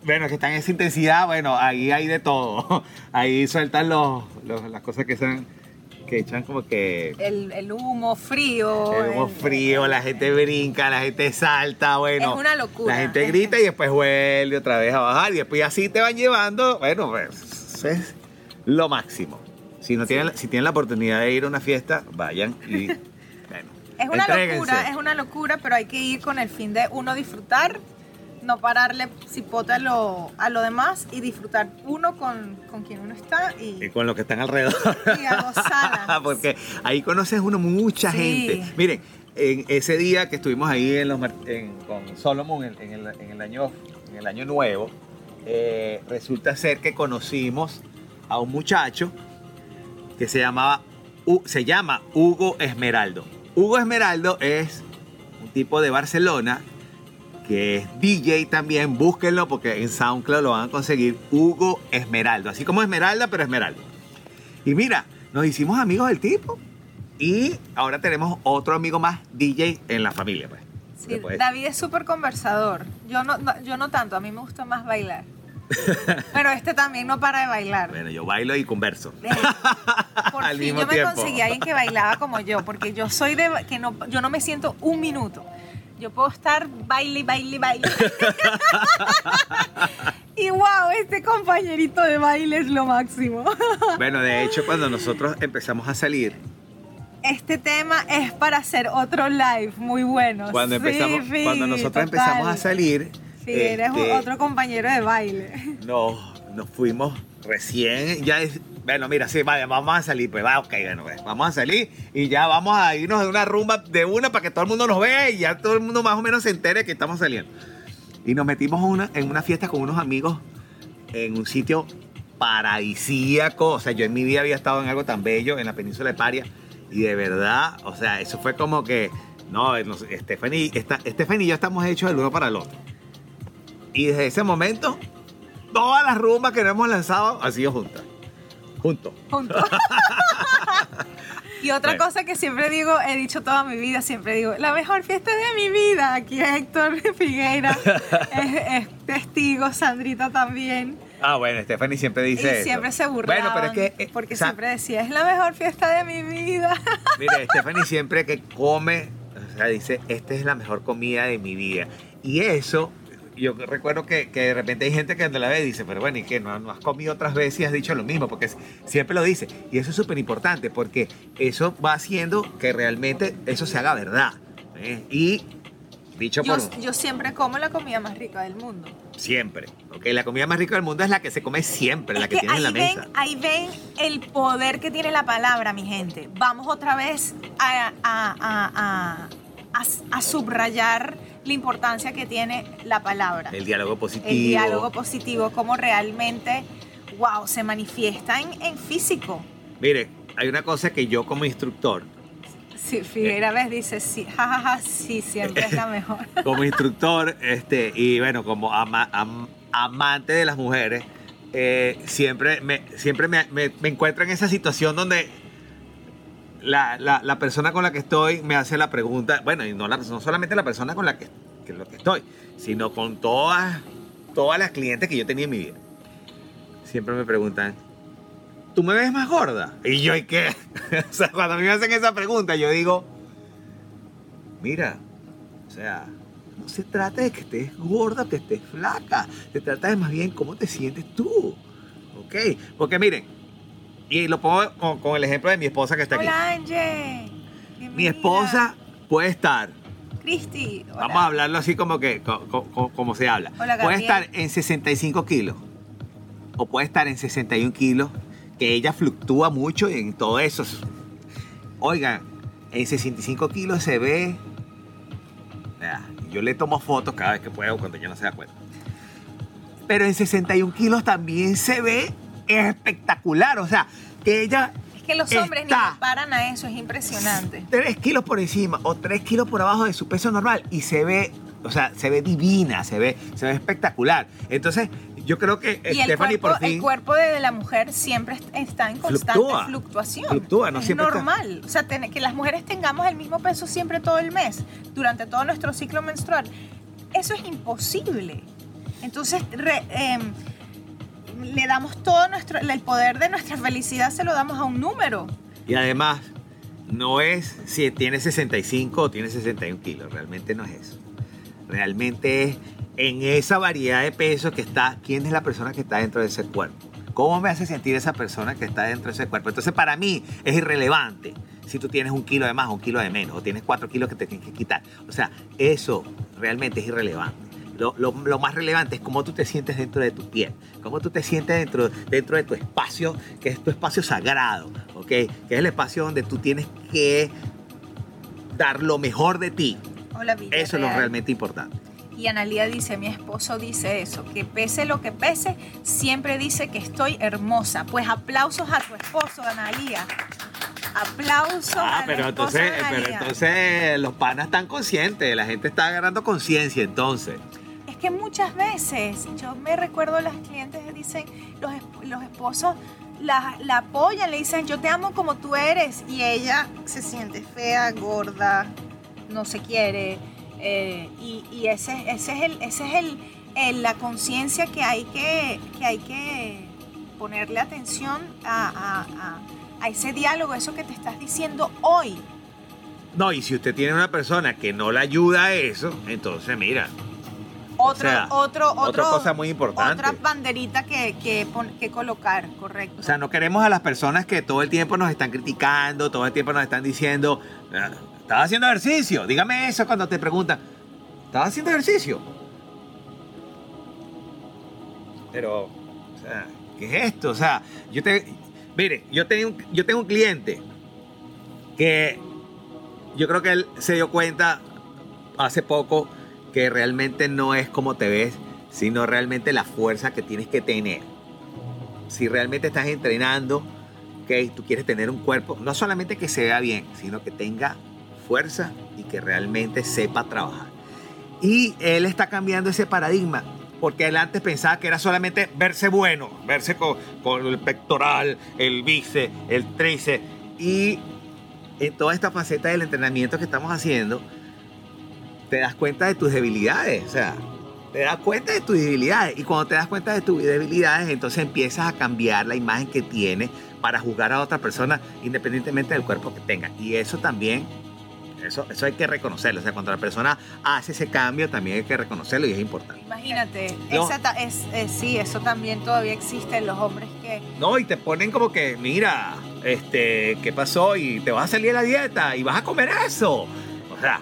bueno, que están en esa intensidad, bueno, ahí hay de todo. Ahí sueltan los, los- las cosas que son que echan como que El, el humo frío. el humo el- frío, la gente brinca, la gente salta, bueno. Es una locura. La gente grita y después vuelve otra vez a bajar y después así te van llevando. Bueno, pues es lo máximo. Si no tienen, si tienen la oportunidad de ir a una fiesta, vayan y bueno. Es una locura, es una locura, pero hay que ir con el fin de uno disfrutar, no pararle cipote a lo, a lo demás y disfrutar uno con, con quien uno está y, Y con los que están alrededor. y a gozarla. Porque ahí conoces uno mucha Sí. gente. Miren, en ese día que estuvimos ahí en los, en- con Solomon en, en el, en el año, en el año nuevo, eh, resulta ser que conocimos a un muchacho que se llamaba se llama Hugo Esmeraldo. Hugo Esmeraldo es un tipo de Barcelona que es DJ también, búsquenlo porque en SoundCloud lo van a conseguir, Hugo Esmeraldo, así como Esmeralda, pero Esmeralda. Y mira, nos hicimos amigos del tipo. Y ahora tenemos otro amigo más, DJ, en la familia. Pues. Sí, David es súper conversador. Yo no, no- yo no tanto, a mí me gusta más bailar. Pero este también no para de bailar. Bueno, yo bailo y converso. Por Al fin mismo yo me tiempo. conseguí a alguien que bailaba como yo, porque yo soy de que no, yo no me siento un minuto. Yo puedo estar baile, baile, baile. y wow, este compañerito de baile es lo máximo. Bueno, de hecho, cuando nosotros empezamos a salir, Este tema es para hacer otro live muy bueno. cuando, empezamos, sí, cuando nosotros total. empezamos a salir, Sí, eres este, otro compañero de baile. nos, nos fuimos recién, ya es, bueno, mira, sí, vale, vamos a salir, pues va, ok, bueno, pues, vamos a salir y ya vamos a irnos de una rumba de una para que todo el mundo nos vea y ya todo el mundo más o menos se entere que estamos saliendo. Y nos metimos una, en una fiesta con unos amigos en un sitio paradisíaco, o sea, yo en mi vida había estado en algo tan bello en la península de Paria y de verdad, o sea, eso fue como que, no, Stephanie, esta, Stephanie y yo estamos hechos el uno para el otro. Y desde ese momento, todas las rumbas que nos hemos lanzado han sido juntas. Juntos. Juntos. y otra Bueno. cosa que siempre digo, he dicho toda mi vida, siempre digo, la mejor fiesta de mi vida. Aquí Héctor Figueira es, es testigo, Sandrita también. Ah, bueno, Stephanie siempre dice y eso. siempre se burlaban. Bueno, pero es que... eh, porque o sea, siempre decía, es la mejor fiesta de mi vida. Mire, Stephanie siempre que come, o sea, dice, esta es la mejor comida de mi vida. Y eso, yo recuerdo que, que de repente hay gente que la ve dice, pero bueno, ¿y qué? ¿No, no has comido otras veces y has dicho lo mismo? Porque siempre lo dice. Y eso es súper importante porque eso va haciendo que realmente eso se haga verdad. ¿eh? Y dicho Yo, por yo siempre como la comida más rica del mundo. siempre. ¿ok? La comida más rica del mundo es la que se come siempre, la que, tienes en la ahí mesa. ven, ahí ven el poder que tiene la palabra, mi gente. Vamos otra vez a- a- a- a subrayar la importancia que tiene la palabra. El diálogo positivo. El diálogo positivo, cómo realmente, wow, se manifiesta en, en físico. Mire, hay una cosa que yo como instructor Sí, Figueira ves, dice, sí, jajaja, sí, siempre es la mejor. como instructor este, y bueno, como ama- am- amante de las mujeres, eh, siempre, me, siempre me, me- me encuentro en esa situación donde la, la- la persona con la que estoy me hace la pregunta, bueno, y no, la, no solamente la persona con la que, que lo que estoy, sino con todas, todas las clientes que yo tenía en mi vida. Siempre me preguntan, ¿tú me ves más gorda? Y yo, ¿y qué? o sea, cuando a mí me hacen esa pregunta, yo digo, mira, o sea, no se trata de que estés gorda o que estés flaca. Se trata de más bien cómo te sientes tú. ¿Ok? Porque miren, y lo pongo con, con el ejemplo de mi esposa que está aquí. Hola, Angie. Mi Bienvenida. esposa puede estar, Cristi. hola. vamos a hablarlo así como que, co- co- co- como se habla. Hola, puede Gabriel. estar en 65 kilos o puede estar en 61 kilos, que ella fluctúa mucho en todo eso. Oigan, en 65 kilos se ve. Yo le tomo fotos cada vez que puedo cuando ella no se da cuenta. Pero en 61 kilos también se ve espectacular. O sea, que ella Es que los hombres está- ni le paran a eso, es impresionante. 3 kilos por encima o 3 kilos por abajo de su peso normal y se ve, o sea, se ve divina, se ve, se ve espectacular. Entonces, yo creo que Y el Stephanie cuerpo, por fin el cuerpo de la mujer siempre est- está en constante Fluctúa. fluctuación. Fluctúa, no es siempre está- normal. O sea, ten- que las mujeres tengamos el mismo peso siempre todo el mes, durante todo nuestro ciclo menstrual. Eso es imposible. Entonces, re- em, le damos todo nuestro, el poder de nuestra felicidad se lo damos a un número. Y además, no es si tiene 65 o tiene 61 kilos, realmente no es eso. Realmente es en esa variedad de peso que está, quién es la persona que está dentro de ese cuerpo. ¿Cómo me hace sentir esa persona que está dentro de ese cuerpo? Entonces, para mí es irrelevante si tú tienes un kilo de más o un kilo de menos, o tienes cuatro kilos que te tienes que quitar. O sea, eso realmente es irrelevante. Lo, lo- lo más relevante es cómo tú te sientes dentro de tu piel, cómo tú te sientes dentro, dentro de tu espacio, que es tu espacio sagrado, ¿ok? Que es el espacio donde tú tienes que dar lo mejor de ti. Hola. Eso es lo realmente importante. Y Analía dice, mi esposo dice eso, que pese lo que pese, siempre dice que estoy hermosa. Pues aplausos a tu esposo, Analía. Aplausos Ah, a la pero esposa entonces, pero entonces los panas están conscientes, la gente está agarrando conciencia entonces. Es que muchas veces, yo me recuerdo las clientes que dicen, los, los esposos la, la apoyan, le dicen yo te amo como tú eres y ella se siente fea, gorda, no se quiere. eh, y y ese, ese es, el, ese es el, el- la conciencia que hay que, que hay que ponerle atención a, a- a- a ese diálogo, eso que te estás diciendo hoy. No, y si usted tiene una persona que no le ayuda a eso, entonces mira, Otro, sea, otro, otra otro, cosa muy importante. Otra banderita que, que, que colocar, correcto. O sea, no queremos a las personas que todo el tiempo nos están criticando, todo el tiempo nos están diciendo, "Ah, ¿estás haciendo ejercicio? Dígame eso cuando te preguntan, ¿estás haciendo ejercicio? Pero, o sea, ¿qué es esto? O sea, yo te, mire, yo tengo, yo tengo un cliente que yo creo que él se dio cuenta hace poco que realmente no es como te ves, sino realmente la fuerza que tienes que tener si realmente estás entrenando, que tú quieres tener un cuerpo, no solamente que se vea bien, sino que tenga fuerza y que realmente sepa trabajar. Y él está cambiando ese paradigma, porque él antes pensaba que era solamente verse bueno, verse con, el pectoral, el bíceps, el tríceps, y en toda esta faceta del entrenamiento que estamos haciendo, te das cuenta de tus debilidades, o sea, te das cuenta de tus debilidades y cuando te das cuenta de tus debilidades, entonces empiezas a cambiar la imagen que tienes para juzgar a otra persona independientemente del cuerpo que tenga. Y eso también, eso, eso hay que reconocerlo. O sea, cuando la persona hace ese cambio, también hay que reconocerlo y es importante. Imagínate, No. esa ta- es, es- sí, eso también todavía existe en los hombres que... No, y te ponen como que, mira, este, ¿qué pasó? Y te vas a salir de la dieta y vas a comer eso. O sea,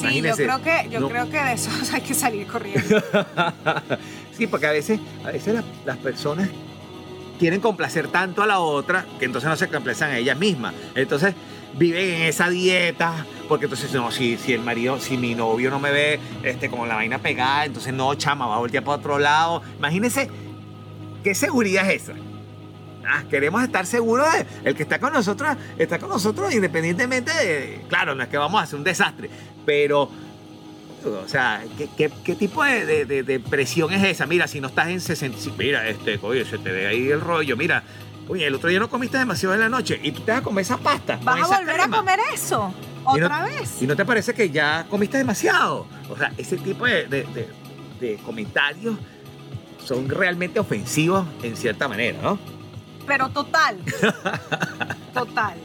Sí, yo creo que, yo no. creo que de eso hay que salir corriendo. sí, porque a veces, a veces las, las personas quieren complacer tanto a la otra que entonces no se complacen a ellas mismas. Entonces viven en esa dieta, porque entonces no, si, si el marido, si mi novio no me ve este, con la vaina pegada, entonces no, chama, va a voltear para otro lado. Imagínense qué seguridad es esa. Ah, queremos estar seguros de el que está con nosotros, está con nosotros independientemente de, claro, no es que vamos a hacer un desastre, pero, o sea, ¿qué, qué- qué tipo de, de- de- de presión es esa? Mira, si no estás en 60, si- mira, este, oye, se te ve ahí el rollo, mira, oye, el otro día no comiste demasiado en la noche y tú te vas a comer esa pasta. ¿Vas a volver crema. a comer eso? Y no- ¿Otra vez? ¿Y no te parece que ya comiste demasiado? O sea, ese tipo de, de- de- de comentarios son realmente ofensivos en cierta manera, ¿no? Pero total. total.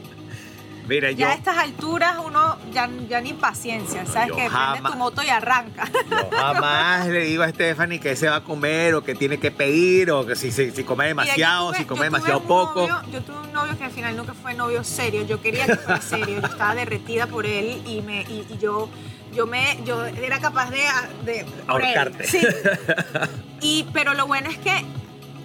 Mira, yo, Ya a estas alturas uno ya, ya ni paciencia, ¿sabes? Que prende tu moto y arranca. yo jamás le digo a Stephanie que se va a comer o que tiene que pedir o que si, si, si come demasiado, tuve- si come demasiado poco. novio- yo tuve un novio que al final nunca fue novio serio. Yo quería que fuera serio. Yo estaba derretida por él y, me, y, y yo, yo, me, yo era capaz de... de. Ahorcarte. Sí. Y, pero lo bueno es que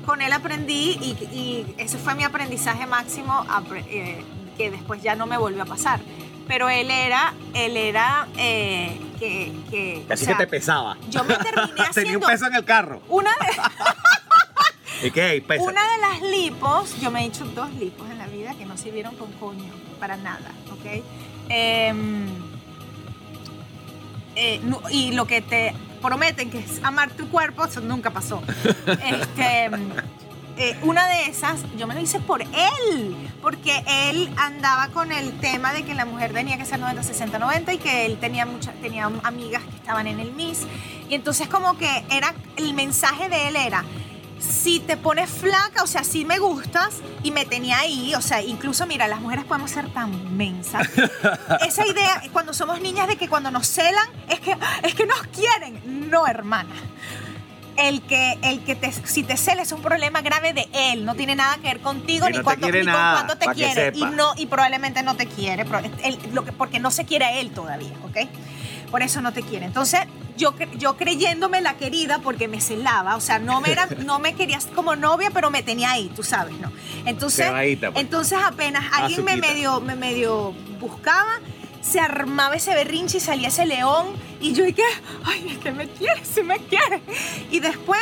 con él aprendí y, y ese fue mi aprendizaje máximo eh, que después ya no me volvió a pasar. Pero él era, él era eh, que, que... o Así sea, que te pesaba. Yo me terminé Tenía un haciendo... peso en el carro. Una de, ¿Y qué? Pesa. una de las lipos, yo me he hecho dos lipos en la vida que no sirvieron con coño, para nada, ¿ok? Em, eh, no- y lo que te prometen que es amar tu cuerpo, eso nunca pasó. Este, eh, una de esas, yo me lo hice por él, porque él andaba con el tema de que la mujer tenía que ser 90, 60, 90 y que él tenía, muchas tenía amigas que estaban en el Miss. Y entonces como que era, el mensaje de él era, si te pones flaca, o sea, si me gustas, y me tenía ahí, o sea, incluso, mira, las mujeres podemos ser tan mensas. Esa idea, cuando somos niñas, de que cuando nos celan, es que, es que nos quieren. No, hermana. El que, el que te, si te cela es un problema grave de él, no tiene nada que ver contigo Y ni, no te cuánto- quiere ni con cuánto te quiere. Y, no, y probablemente no te quiere, pero él- lo que- porque no se quiere a él todavía, ¿ok? Por eso no te quiere. Entonces, yo, yo creyéndome la querida porque me celaba, o sea, no me, era, no me querías como novia, pero me tenía ahí, tú sabes, ¿no? Entonces, pues. entonces apenas alguien me medio, me medio buscaba, se armaba ese berrinche y salía ese león, y yo dije, ay, es que me quiere, sí me quiere. Y después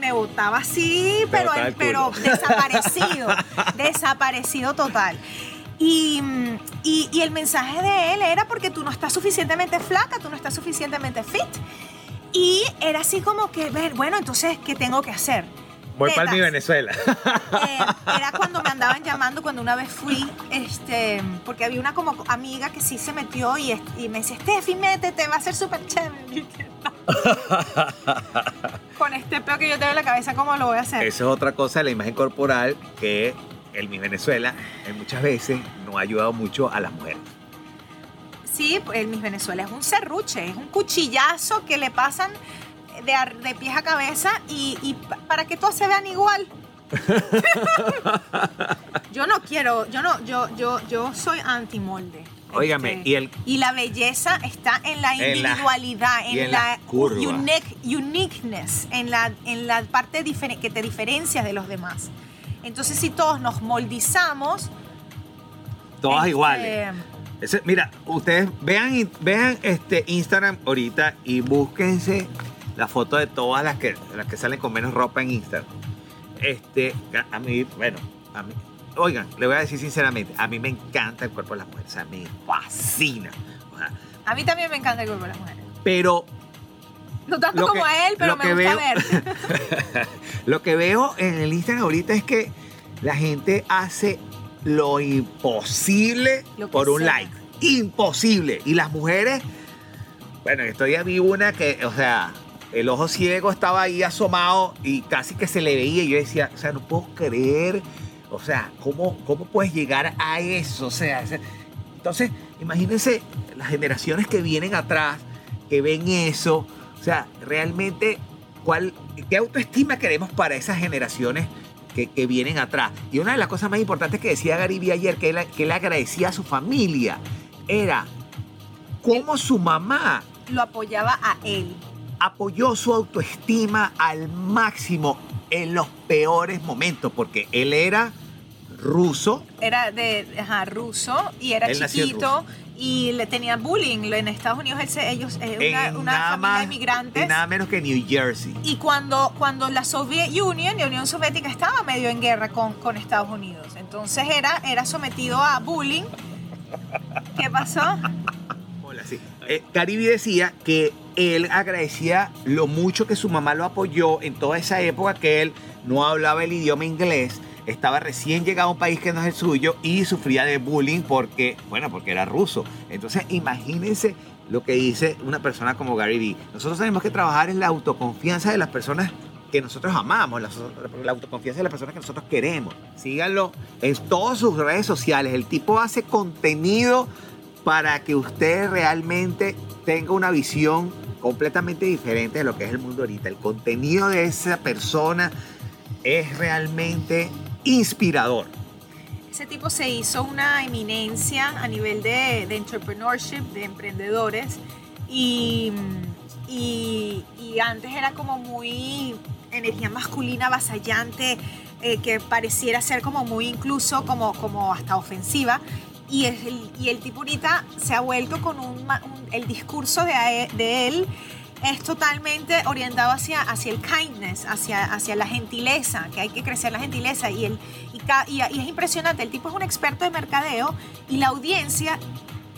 me botaba así, pero, pero desaparecido, desaparecido total. Y, y- y el mensaje de él era porque tú no estás suficientemente flaca, tú no estás suficientemente fit. Y era así como que, bueno, entonces, ¿qué tengo que hacer? Voy para mi tetas. Venezuela. Eh, era cuando me andaban llamando cuando una vez fui, este, porque había una como amiga que sí se metió y, y me decía, Steffi, métete, va a ser súper chévere. Con este peo que yo tengo en la cabeza, ¿cómo lo voy a hacer? Eso es otra cosa de la imagen corporal que el Miss Venezuela eh, muchas veces no ha ayudado mucho a las mujeres. Sí, el Miss Venezuela es un serruche, es un cuchillazo que le pasan de, pies a cabeza y, y pa- para que todos se vean igual. yo no quiero, yo no, yo, yo, yo soy anti-molde. Óigame, Este, y el- y la belleza está en la En la- individualidad, en, en la unique- uniqueness, en la, en la parte que te diferencias de los demás. Entonces, si todos nos moldizamos, Todas este, iguales. Ese- mira, ustedes vean, vean este Instagram ahorita y búsquense la foto de todas las que, las que salen con menos ropa en Instagram. Este, a, mí, bueno, a mí, oigan, le voy a decir sinceramente, a mí me encanta el cuerpo de las mujeres, o sea, me fascina. O sea, A mí también me encanta el cuerpo de las mujeres. pero No tanto como que- a él, pero me que gusta veo- ver. Lo que veo en el Instagram ahorita es que la gente hace lo imposible Lo por un sea. like. Imposible. Y las mujeres, bueno, estos días vi una que, o sea, el ojo ciego estaba ahí asomado y casi que se le veía. Y yo decía, o sea, no puedo creer. O sea, ¿cómo, cómo puedes llegar a eso? O sea, entonces, imagínense las generaciones que vienen atrás, que ven eso. O sea, realmente, ¿cuál, ¿qué autoestima queremos para esas generaciones que, que vienen atrás? Y una de las cosas más importantes que decía Gariby ayer, que él, que él agradecía a su familia, era cómo su mamá Lo apoyaba a él. Apoyó su autoestima al máximo en los peores momentos, porque él era ruso, Era de ajá, ruso y era Él chiquito y le tenía bullying. En Estados Unidos ellos es una, en una familia más de inmigrantes. nada menos que New Jersey. Y cuando, cuando la Soviet Union, la Unión Soviética, estaba medio en guerra con, con Estados Unidos. Entonces era, era sometido a bullying. ¿Qué pasó? Hola, sí. Eh, Caribe decía que él agradecía lo mucho que su mamá lo apoyó en toda esa época que él no hablaba el idioma inglés, estaba recién llegado a un país que no es el suyo y sufría de bullying porque, bueno, porque era ruso. Entonces, imagínense lo que dice una persona como Gary Vee. Nosotros tenemos que trabajar en la autoconfianza de las personas que nosotros amamos, la, la autoconfianza de las personas que nosotros queremos. Síganlo en todas sus redes sociales. El tipo hace contenido para que usted realmente tenga una visión completamente diferente de lo que es el mundo ahorita. El contenido de esa persona es realmente inspirador. Ese tipo se hizo una eminencia a nivel de, de entrepreneurship, de emprendedores. Y, y, antes era como muy energía masculina, avasallante, eh, que pareciera ser como muy incluso como, como hasta ofensiva. Y el, y el tipo ahorita se ha vuelto con un, el discurso de, a- de él es totalmente orientado hacia, hacia el kindness, hacia, hacia la gentileza, que hay que crecer la gentileza. Y, el, y, y- es impresionante, el tipo es un experto de mercadeo y la audiencia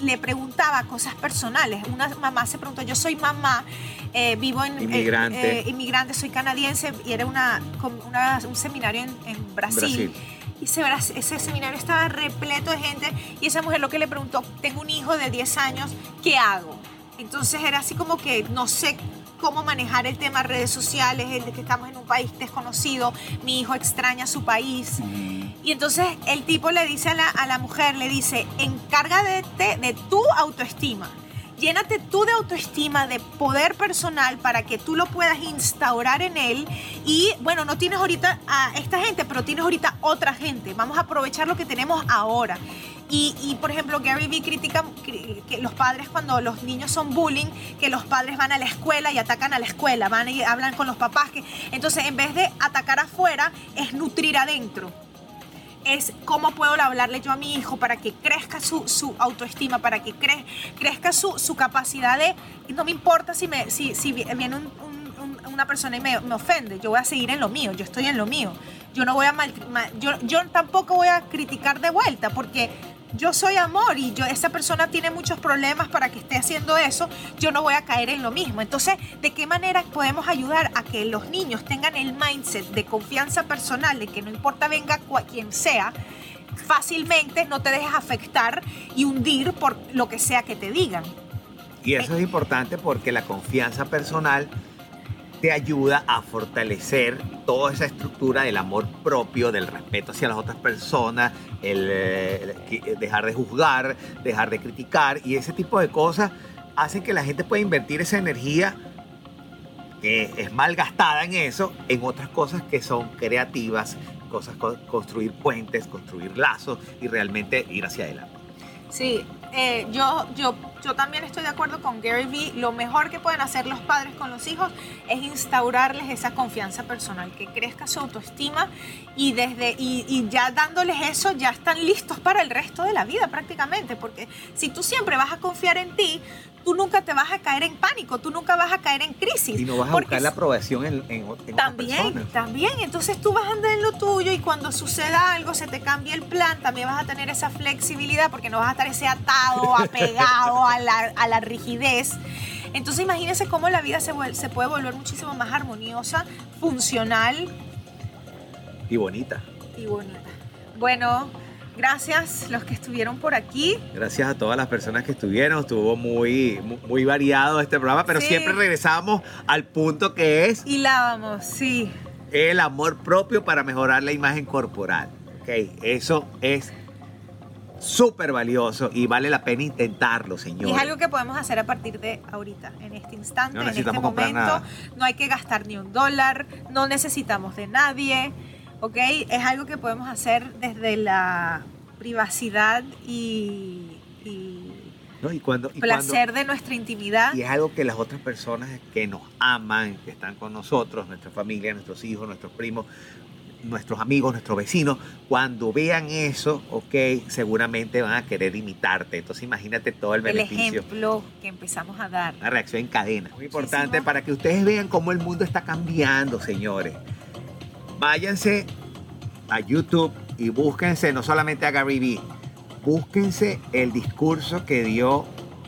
le preguntaba cosas personales. Una mamá se preguntó, yo soy mamá, eh, vivo en... Inmigrante. eh, inmigrante, soy canadiense y era una, un seminario en, en Brasil. Ese, ese seminario estaba repleto de gente y esa mujer lo que le preguntó, tengo un hijo de 10 años, ¿qué hago? Entonces era así como que no sé cómo manejar el tema redes sociales, el de que estamos en un país desconocido, mi hijo extraña su país. Y entonces el tipo le dice a la, a la mujer, le dice, encárgate de tu autoestima. Llénate tú de autoestima, de poder personal para que tú lo puedas instaurar en él. Y bueno, no tienes ahorita a esta gente, pero tienes ahorita otra gente. Vamos a aprovechar lo que tenemos ahora. Y, y, por ejemplo, Gary Vee critica cri- que los padres cuando los niños son bullying, que los padres van a la escuela y atacan a la escuela, van y hablan con los papás. Que, entonces, en vez de atacar afuera, es nutrir adentro es cómo puedo hablarle yo a mi hijo para que crezca su, su autoestima, para que cre- crezca su, su capacidad de, no me importa si, me, si, si viene un- un- un- una persona y me, me ofende, yo voy a seguir en lo mío, yo estoy en lo mío, yo no voy a mal, ma- yo, yo tampoco voy a criticar de vuelta porque yo soy amor y yo, esa persona tiene muchos problemas para que esté haciendo eso, yo no voy a caer en lo mismo. Entonces, ¿de qué manera podemos ayudar a que los niños tengan el mindset de confianza personal, de que no importa venga quien sea, fácilmente no te dejes afectar y hundir por lo que sea que te digan? Y eso es importante porque la confianza personal te ayuda a fortalecer toda esa estructura del amor propio, del respeto hacia las otras personas, el, eh, dejar de juzgar, dejar de criticar y ese tipo de cosas hacen que la gente pueda invertir esa energía que es mal gastada en eso, en otras cosas que son creativas, cosas construir puentes, construir lazos y realmente ir hacia adelante. Sí, eh, yo, yo, yo también estoy de acuerdo con Gary Vee. Lo mejor que pueden hacer los padres con los hijos es instaurarles esa confianza personal, que crezca su autoestima y, desde, y, y ya dándoles eso ya están listos para el resto de la vida prácticamente. Porque si tú siempre vas a confiar en ti, tú nunca te vas a caer en pánico, tú nunca vas a caer en crisis. Y no vas a buscar la aprobación en, en, en También, también. Entonces tú vas a andar en lo tuyo y cuando suceda algo, se te cambia el plan, también vas a tener esa flexibilidad porque no vas a estar ese atado, apegado a la, a la rigidez. Entonces imagínense cómo la vida se, se puede volver muchísimo más armoniosa, funcional. Y bonita. Y bonita. Bueno, Gracias los que estuvieron por aquí. Gracias a todas las personas que estuvieron. Estuvo muy, muy variado este programa, pero siempre regresamos al punto que es... Y vamos, sí. El amor propio para mejorar la imagen corporal. Okay, eso es súper valioso y vale la pena intentarlo, señor. Y es algo que podemos hacer a partir de ahorita, en este instante, en este momento. No hay que gastar ni un dólar, no necesitamos de nadie. ¿ok? Es algo que podemos hacer desde la privacidad y, cuando, placer de nuestra intimidad. Y es algo que las otras personas que nos aman, que están con nosotros, nuestra familia, nuestros hijos, nuestros primos, nuestros amigos, nuestros vecinos, cuando vean eso, ok, seguramente van a querer imitarte. Entonces imagínate todo el beneficio. El ejemplo que empezamos a dar. La reacción en cadena. Muy importante para que ustedes vean cómo el mundo está cambiando, señores váyanse a YouTube y búsquense no solamente a Gary Vee, búsquense el discurso que dio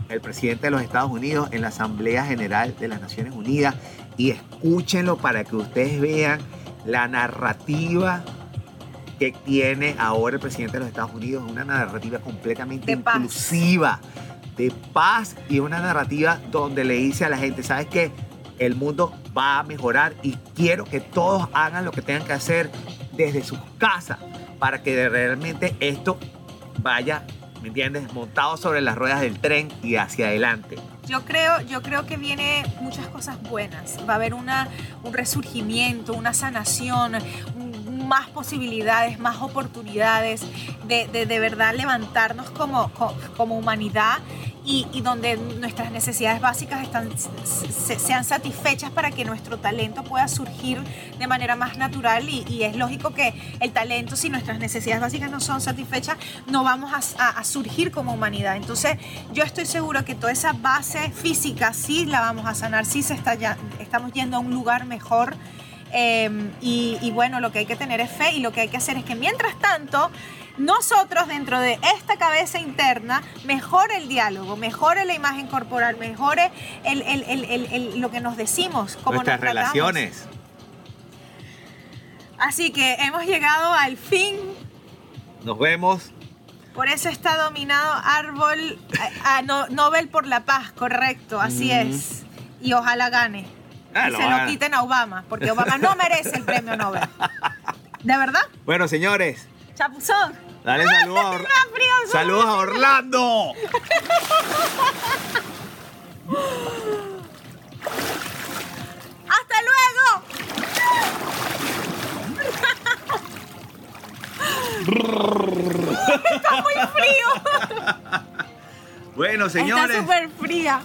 el presidente de los Estados Unidos en la Asamblea General de las Naciones Unidas y escúchenlo para que ustedes vean la narrativa que tiene ahora el presidente de los Estados Unidos, una narrativa completamente inclusiva, de paz y una narrativa donde le dice a la gente, ¿sabes qué? el mundo va a mejorar y quiero que todos hagan lo que tengan que hacer desde sus casas para que realmente esto vaya, ¿me entiendes?, montado sobre las ruedas del tren y hacia adelante. Yo creo, yo creo que viene muchas cosas buenas. Va a haber una, un resurgimiento, una sanación, más posibilidades, más oportunidades de, de, de verdad levantarnos como, como humanidad y, donde nuestras necesidades básicas están, sean satisfechas para que nuestro talento pueda surgir de manera más natural y, es lógico que el talento, si nuestras necesidades básicas no son satisfechas, no vamos a, surgir como humanidad. Entonces yo estoy seguro que toda esa base física sí la vamos a sanar, sí se está ya, estamos yendo a un lugar mejor. Em, y, y bueno, lo que hay que tener es fe y lo que hay que hacer es que mientras tanto nosotros dentro de esta cabeza interna mejore el diálogo, mejore la imagen corporal, mejore lo que nos decimos, como nuestras relaciones. Así que hemos llegado al fin. Nos vemos. Por eso está dominado Árbol a, Nobel por la Paz, correcto, así es. Y ojalá gane. Ah, se lo quiten a Obama, porque Obama no merece el premio Nobel. ¿De verdad? Bueno, señores. Chapuzón. Dale saludos a, saludos a Orlando. ¡Hasta luego! Está muy frío. Bueno, señores. Está súper fría.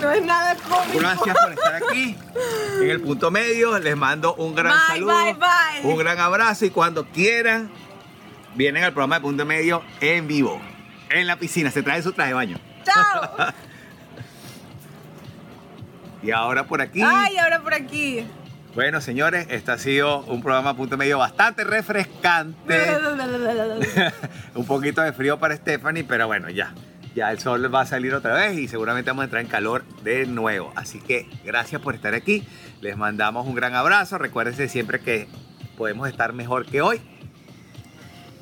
No es nada cómico. Gracias por estar aquí en el punto medio. Les mando un gran saludo. Bye, bye. Un gran abrazo y cuando quieran vienen al programa de Punto Medio en vivo, en la piscina. Se trae su traje de baño. ¡Chao! y ahora por aquí. ¡Ay, ahora por aquí! Bueno, señores, este ha sido un programa punto medio bastante refrescante. un poquito de frío para Stephanie, pero bueno, ya. Ya el sol va a salir otra vez y seguramente vamos a entrar en calor de nuevo. Así que gracias por estar aquí. Les mandamos un gran abrazo. Recuérdense siempre que podemos estar mejor que hoy.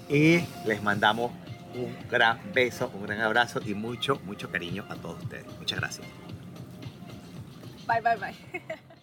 Y les mandamos un gran beso, un gran abrazo y mucho, mucho cariño a todos ustedes. Muchas gracias. Bye, bye, bye.